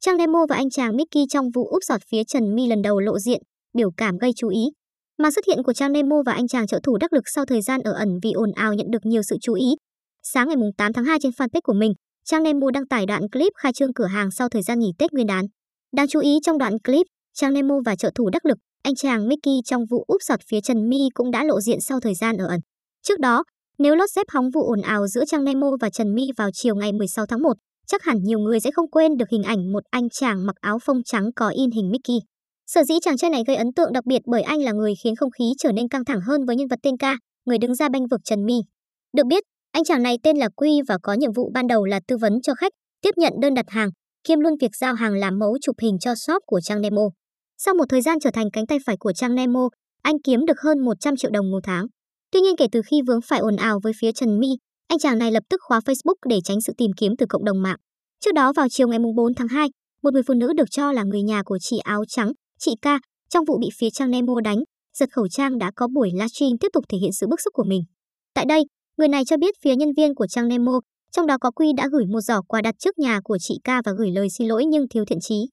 Trang Nemo và anh chàng Mickey trong vụ úp sọt phía Trần My lần đầu lộ diện, biểu cảm gây chú ý. Mà xuất hiện của Trang Nemo và anh chàng trợ thủ đắc lực sau thời gian ở ẩn vì ồn ào nhận được nhiều sự chú ý. Sáng ngày 8 tháng 2 trên fanpage của mình, Trang Nemo đăng tải đoạn clip khai trương cửa hàng sau thời gian nghỉ Tết Nguyên đán. Đáng chú ý trong đoạn clip, Trang Nemo và trợ thủ đắc lực, anh chàng Mickey trong vụ úp sọt phía Trần My cũng đã lộ diện sau thời gian ở ẩn. Trước đó, nếu lót dép hóng vụ ồn ào giữa Trang Nemo và Trần My vào chiều ngày 16 tháng 1, chắc hẳn nhiều người sẽ không quên được hình ảnh một anh chàng mặc áo phông trắng có in hình Mickey. Sở dĩ chàng trai này gây ấn tượng đặc biệt bởi anh là người khiến không khí trở nên căng thẳng hơn với nhân vật tên ca, người đứng ra bênh vực Trần My. Được biết, anh chàng này tên là Quy và có nhiệm vụ ban đầu là tư vấn cho khách, tiếp nhận đơn đặt hàng, kiêm luôn việc giao hàng làm mẫu chụp hình cho shop của Trang Nemo. Sau một thời gian trở thành cánh tay phải của Trang Nemo, anh kiếm được hơn 100 triệu đồng một tháng. Tuy nhiên kể từ khi vướng phải ồn ào với phía Trần My, anh chàng này lập tức khóa Facebook để tránh sự tìm kiếm từ cộng đồng mạng. Trước đó vào chiều ngày 4 tháng 2, một người phụ nữ được cho là người nhà của chị áo trắng, chị Ca, trong vụ bị phía Trang Nemo đánh, giật khẩu trang đã có buổi livestream tiếp tục thể hiện sự bức xúc của mình. Tại đây, người này cho biết phía nhân viên của Trang Nemo, trong đó có Quy đã gửi một giỏ quà đặt trước nhà của chị Ca và gửi lời xin lỗi nhưng thiếu thiện chí.